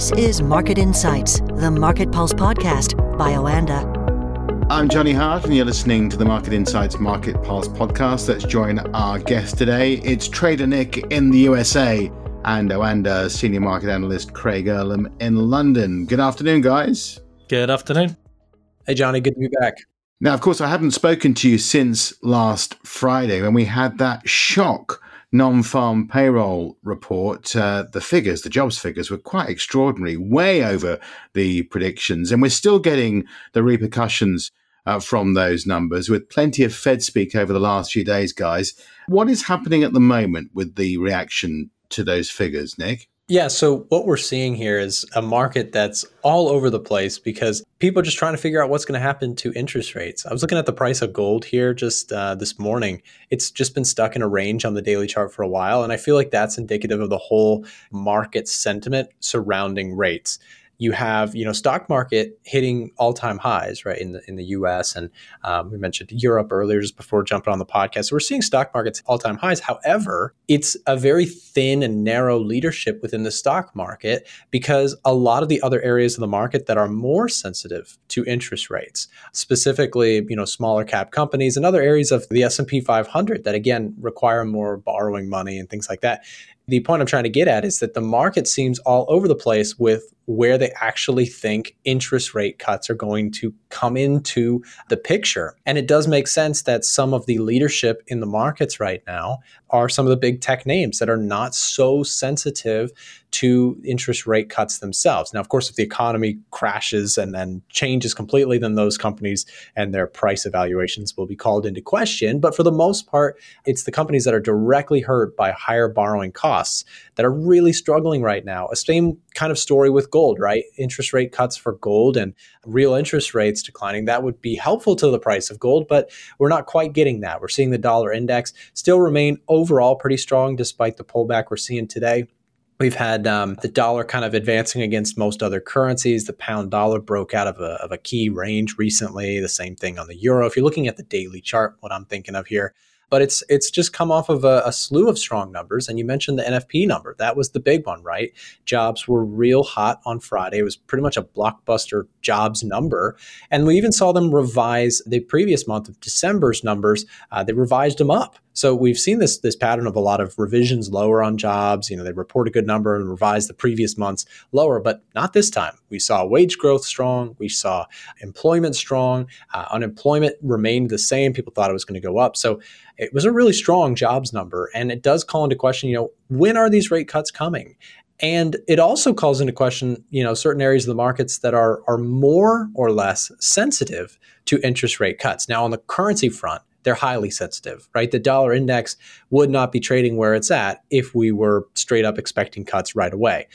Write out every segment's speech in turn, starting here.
This is Market Insights, the Market Pulse podcast by Oanda. I'm Johnny Hart, and you're listening to the Market Insights Market Pulse podcast. Let's join our guest today. It's Trader Nick in the USA and Oanda senior market analyst Craig Erlam in London. Good afternoon, guys. Good afternoon. Hey, Johnny, good to be back. Now, of course, I haven't spoken to you since last Friday when we had that shock non farm payroll report. Uh, the figures, the jobs figures, were quite extraordinary, way over the predictions. And we're still getting the repercussions uh, from those numbers with plenty of Fed speak over the last few days, guys. What is happening at the moment with the reaction to those figures, Nick? Yeah, so what we're seeing here is a market that's all over the place because people are just trying to figure out what's going to happen to interest rates. I was looking at the price of gold here just uh, this morning. It's just been stuck in a range on the daily chart for a while. And I feel like that's indicative of the whole market sentiment surrounding rates you have you know stock market hitting all time highs right in the in the U.S. and um, we mentioned Europe earlier just before jumping on the podcast. So we're seeing stock markets all time highs. However, it's a very thin and narrow leadership within the stock market because a lot of the other areas of the market that are more sensitive to interest rates, specifically you know smaller cap companies and other areas of the S and P 500 that again require more borrowing money and things like that the point I'm trying to get at is that the market seems all over the place with where they actually think interest rate cuts are going to come into the picture. And it does make sense that some of the leadership in the markets right now are some of the big tech names that are not so sensitive to interest rate cuts themselves. Now, of course, if the economy crashes and then changes completely, then those companies and their price evaluations will be called into question. But for the most part, it's the companies that are directly hurt by higher borrowing costs that are really struggling right now. A same kind of story with gold, right? Interest rate cuts for gold and real interest rates declining. That would be helpful to the price of gold, but we're not quite getting that. We're seeing the dollar index still remain overall pretty strong despite the pullback we're seeing today. We've had um, the dollar kind of advancing against most other currencies. The pound dollar broke out of a, of a key range recently. The same thing on the euro. If you're looking at the daily chart, what I'm thinking of here, but it's it's just come off of a, a, slew of strong numbers. And you mentioned the NFP number; that was the big one, right? Jobs were real hot on Friday. It was pretty much a blockbuster jobs number, and we even saw them revise the previous month of December's numbers. Uh, they revised them up. So we've seen this this pattern of a lot of revisions lower on jobs. You know, they report a good number and revise the previous months lower, but not this time. We saw wage growth strong. We saw employment strong. Uh, unemployment remained the same. People thought it was going to go up. So it was a really strong jobs number, and it does call into question. You know, when are these rate cuts coming? And it also calls into question, you know, certain areas of the markets that are are more or less sensitive to interest rate cuts. Now, on the currency front, they're highly sensitive, right? The dollar index would not be trading where it's at if we were straight up expecting cuts right away.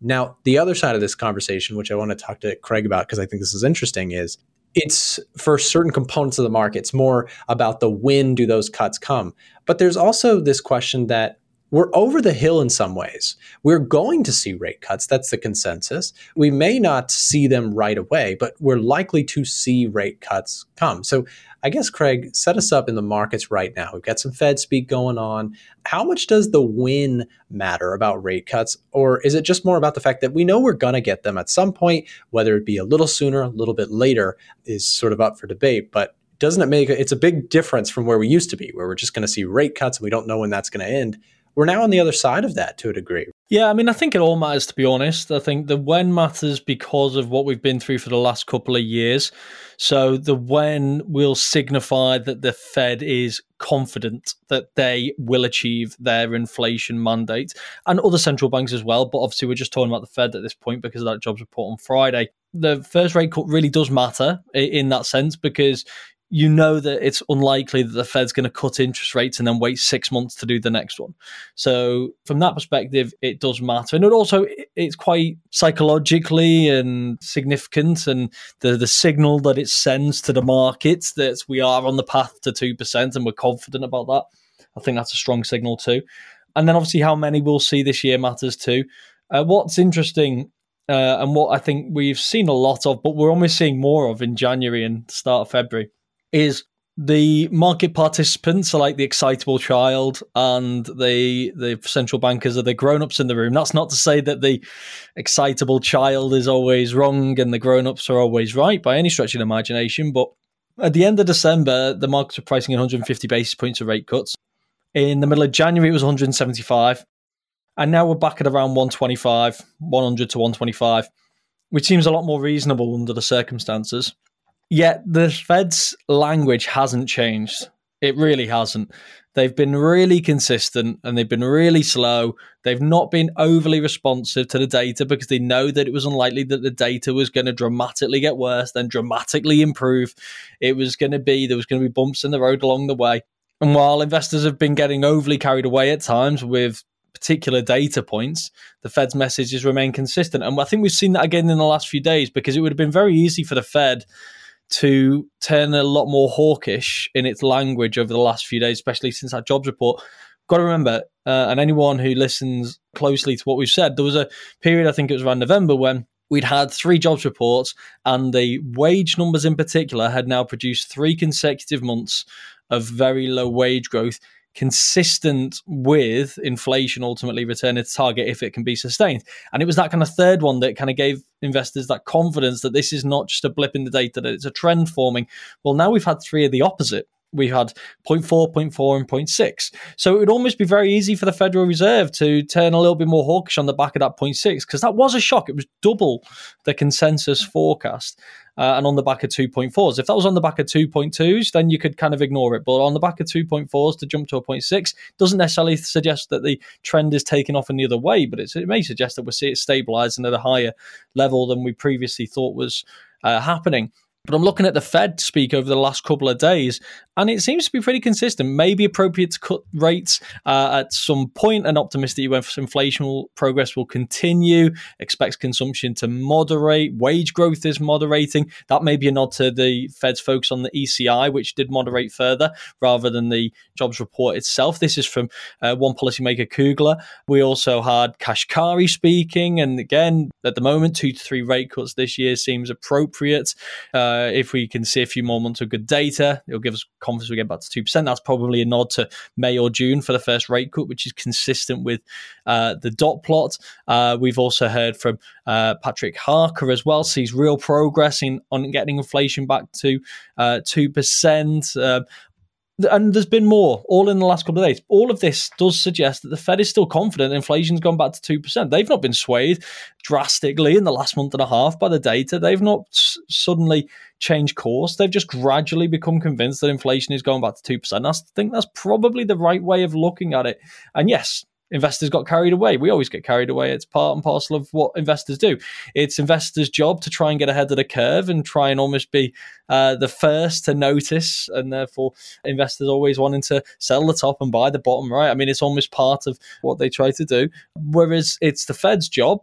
Now, the other side of this conversation, which I want to talk to Craig about because I think this is interesting, is it's for certain components of the market. It's more about the when do those cuts come. But there's also this question that we're over the hill in some ways. We're going to see rate cuts. That's the consensus. We may not see them right away, but we're likely to see rate cuts come. So I guess, Craig, set us up in the markets right now. We've got some Fed speak going on. How much does the win matter about rate cuts? Or is it just more about the fact that we know we're going to get them at some point, whether it be a little sooner, a little bit later, is sort of up for debate. But doesn't it make it's a big difference from where we used to be, where we're just going to see rate cuts and we don't know when that's going to end? We're now on the other side of that to a degree. Yeah, I mean, I think it all matters, to be honest. I think the when matters because of what we've been through for the last couple of years. So the when will signify that the Fed is confident that they will achieve their inflation mandate and other central banks as well. But obviously, we're just talking about the Fed at this point because of that jobs report on Friday. The first rate cut really does matter in that sense because you know that it's unlikely that the Fed's going to cut interest rates and then wait six months to do the next one. So from that perspective, it does matter, and it also it's quite psychologically and significant, and the the signal that it sends to the markets that we are on the path to two percent, and we're confident about that. I think that's a strong signal too. And then obviously how many we'll see this year matters too. Uh, what's interesting uh, and what I think we've seen a lot of, but we're almost seeing more of in January and start of February is the market participants are like the excitable child and the the central bankers are the grown-ups in the room. That's not to say that the excitable child is always wrong and the grown-ups are always right by any stretch of imagination but at the end of december the markets were pricing 150 basis points of rate cuts. In the middle of january it was 175 and now we're back at around 125 100 to 125 which seems a lot more reasonable under the circumstances Yet the Fed's language hasn't changed. It really hasn't. They've been really consistent and they've been really slow. They've not been overly responsive to the data because they know that it was unlikely that the data was going to dramatically get worse, then dramatically improve. It was going to be, there was going to be bumps in the road along the way. And while investors have been getting overly carried away at times with particular data points, the Fed's messages remain consistent. And I think we've seen that again in the last few days because it would have been very easy for the Fed to turn a lot more hawkish in its language over the last few days, especially since that jobs report. Got to remember, uh, and anyone who listens closely to what we've said, there was a period, I think it was around November, when we'd had three jobs reports, and the wage numbers in particular had now produced three consecutive months of very low wage growth consistent with inflation ultimately returning to target if it can be sustained. And it was that kind of third one that kind of gave investors that confidence that this is not just a blip in the data, that it's a trend forming. Well, now we've had three of the opposite we had 0.4, 0.4, and 0.6. So it would almost be very easy for the Federal Reserve to turn a little bit more hawkish on the back of that 0.6 because that was a shock. It was double the consensus forecast. Uh, and on the back of 2.4s. If that was on the back of 2.2s, then you could kind of ignore it. But on the back of 2.4s to jump to a 0.6 doesn't necessarily suggest that the trend is taking off in the other way, but it may suggest that we're seeing it stabilizing at a higher level than we previously thought was uh, happening. But I'm looking at the Fed speak over the last couple of days, and it seems to be pretty consistent. Maybe appropriate to cut rates uh, at some point, and optimistic when inflation progress will continue. Expects consumption to moderate. Wage growth is moderating. That may be a nod to the Fed's focus on the ECI, which did moderate further rather than the jobs report itself. This is from uh, one policymaker, Kugler. We also had Kashkari speaking, and again, at the moment, two to three rate cuts this year seems appropriate. Uh, uh, if we can see a few more months of good data, it'll give us confidence we get back to 2%. That's probably a nod to May or June for the first rate cut, which is consistent with uh, the dot plot. Uh, we've also heard from uh, Patrick Harker as well, sees real progress in on getting inflation back to 2%. And there's been more all in the last couple of days. All of this does suggest that the Fed is still confident inflation's gone back to 2%. They've not been swayed drastically in the last month and a half by the data. They've not s- suddenly changed course. They've just gradually become convinced that inflation is going back to 2%. I think that's probably the right way of looking at it. And yes, investors got carried away. We always get carried away. It's part and parcel of what investors do. It's investors' job to try and get ahead of the curve and try and almost be uh, the first to notice, and therefore investors always wanting to sell the top and buy the bottom. Right? I mean, it's almost part of what they try to do. Whereas it's the Fed's job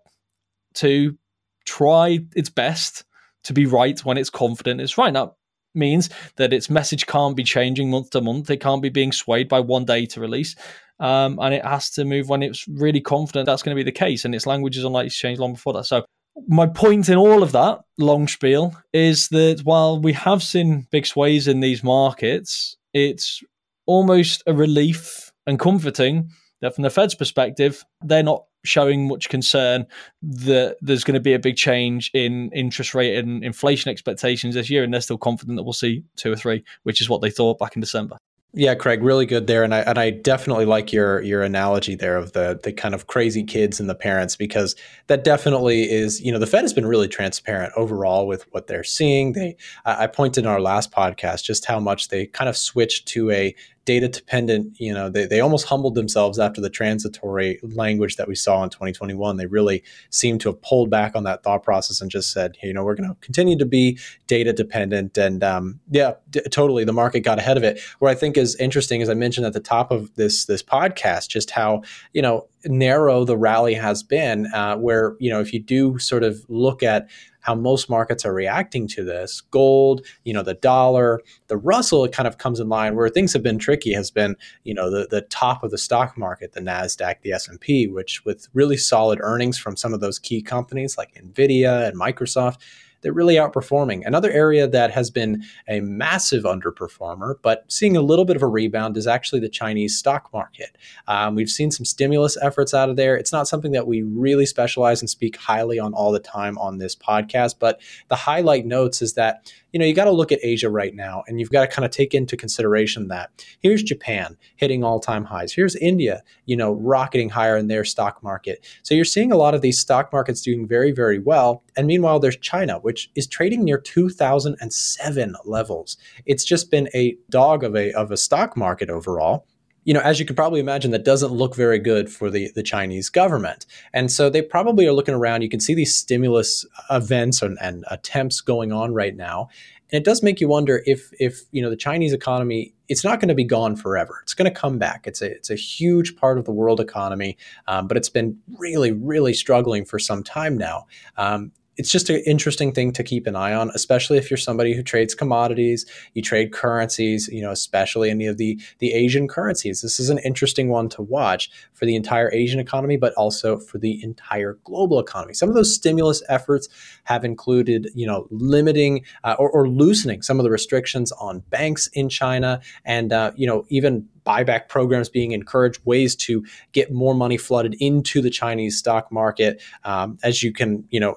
to try its best to be right when it's confident it's right. Now, means that its message can't be changing month to month. It can't be being swayed by one data release um, and it has to move when it's really confident that's going to be the case, and its language is unlikely to change long before that. So my point in all of that long spiel is that while we have seen big sways in these markets, it's almost a relief and comforting that from the Fed's perspective, they're not showing much concern that there's going to be a big change in interest rate and inflation expectations this year, and they're still confident that we'll see two or three, which is what they thought back in December. Yeah, Craig, really good there, and I and I definitely like your your analogy there of the the kind of crazy kids and the parents because that definitely is you know the Fed has been really transparent overall with what they're seeing. They I pointed in our last podcast just how much they kind of switched to a data dependent you know they, they almost humbled themselves after the transitory language that we saw in 2021 they really seemed to have pulled back on that thought process and just said hey, you know we're going to continue to be data dependent. And um, yeah d- totally the market got ahead of it. What i think is interesting as i mentioned at the top of this this podcast just how you know narrow the rally has been uh, where you know if you do sort of look at how most markets are reacting to this. Gold, you know, the dollar, the Russell, it kind of comes in line where things have been tricky has been, you know, the, the top of the stock market, the NASDAQ, the S&P, which with really solid earnings from some of those key companies like NVIDIA and Microsoft, they're really outperforming. Another area that has been a massive underperformer, but seeing a little bit of a rebound, is actually the Chinese stock market. Um, we've seen some stimulus efforts out of there. It's not something that we really specialize and speak highly on all the time on this podcast, but the highlight notes is that you know, you got to look at Asia right now and you've got to kind of take into consideration that here's Japan hitting all time highs. Here's India, you know, rocketing higher in their stock market. So you're seeing a lot of these stock markets doing very, very well. And meanwhile, there's China, which is trading near 2007 levels. It's just been a dog of a, of a stock market overall you know, as you can probably imagine, that doesn't look very good for the, the Chinese government. And so they probably are looking around. You can see these stimulus events and, and attempts going on right now. And it does make you wonder if, if you know, the Chinese economy, it's not going to be gone forever. It's going to come back. It's a, it's a huge part of the world economy, um, but it's been really, really struggling for some time now. Um, it's just an interesting thing to keep an eye on, especially if you're somebody who trades commodities, you trade currencies, you know, especially any of the the Asian currencies. This is an interesting one to watch for the entire Asian economy, but also for the entire global economy. Some of those stimulus efforts have included, you know, limiting uh, or, or, loosening some of the restrictions on banks in China, and uh, you know, even buyback programs being encouraged, ways to get more money flooded into the Chinese stock market. Um, as you can, you know,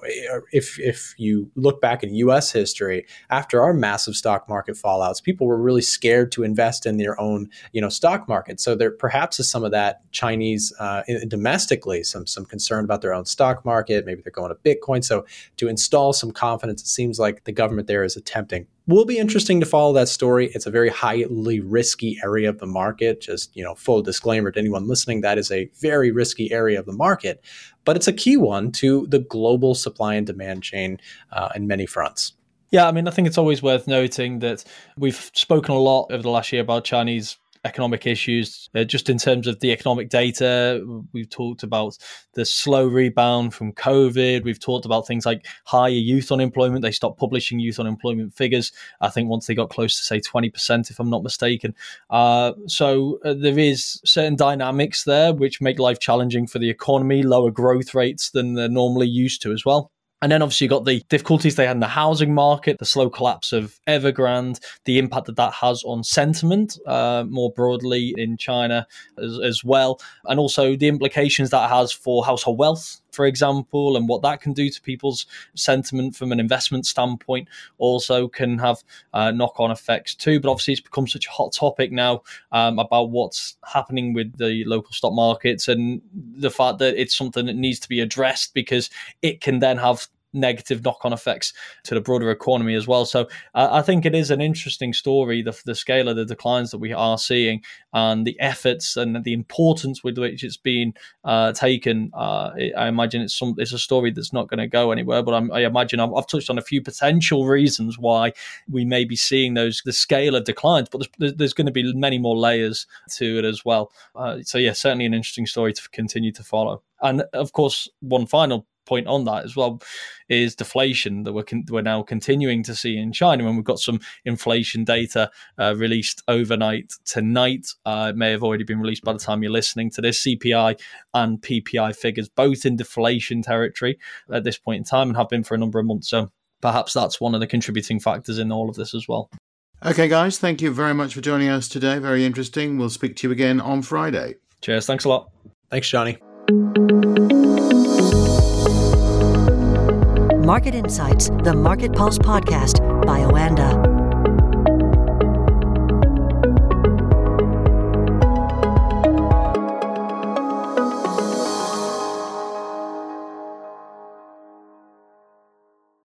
if if you look back in U.S. history, after our massive stock market fallouts, people were really scared to invest in their own, you know, stock market. So there perhaps is some of that Chinese uh, domestically, some some concern about their own stock market. Maybe they're going to Bitcoin. So to install some confidence, it seems like the government there is attempting will be interesting to follow that story. It's a very highly risky area of the market. Just, you know, full disclaimer to anyone listening, that is a very risky area of the market, but it's a key one to the global supply and demand chain uh, in many fronts. Yeah, I mean, I think it's always worth noting that we've spoken a lot over the last year about Chinese economic issues. Uh, just in terms of the economic data, we've talked about the slow rebound from COVID. We've talked about things like higher youth unemployment. They stopped publishing youth unemployment figures, I think, once they got close to, say, 20%, if I'm not mistaken. Uh, so uh, there is certain dynamics there which make life challenging for the economy, lower growth rates than they're normally used to as well. And then obviously you got the difficulties they had in the housing market, the slow collapse of Evergrande, the impact that that has on sentiment uh, more broadly in China as, as, well, and also the implications that has for household wealth, for example, and what that can do to people's sentiment from an investment standpoint. Also can have uh, knock-on effects too. But obviously it's become such a hot topic now um, about what's happening with the local stock markets and the fact that it's something that needs to be addressed because it can then have negative knock-on effects to the broader economy as well. So uh, I think it is an interesting story, the, the scale of the declines that we are seeing and the efforts and the importance with which it's being uh, taken. Uh, I imagine it's some it's a story that's not going to go anywhere. But I'm, i imagine I've, I've, touched on a few potential reasons why we may be seeing those the scale of declines. But there's, there's going to be many more layers to it as well. Uh, so yeah, certainly an interesting story to continue to follow. And of course, one final point on that as well is deflation that we're con- we're now continuing to see in China. And we've got some inflation data uh, released overnight tonight. Uh, it may have already been released by the time you're listening to this. CPI and PPI figures both in deflation territory at this point in time and have been for a number of months. So perhaps that's one of the contributing factors in all of this as well. Okay, guys, thank you very much for joining us today. Very interesting. We'll speak to you again on Friday. Cheers. Thanks a lot. Thanks, Johnny. Market Insights, the Market Pulse podcast by Oanda.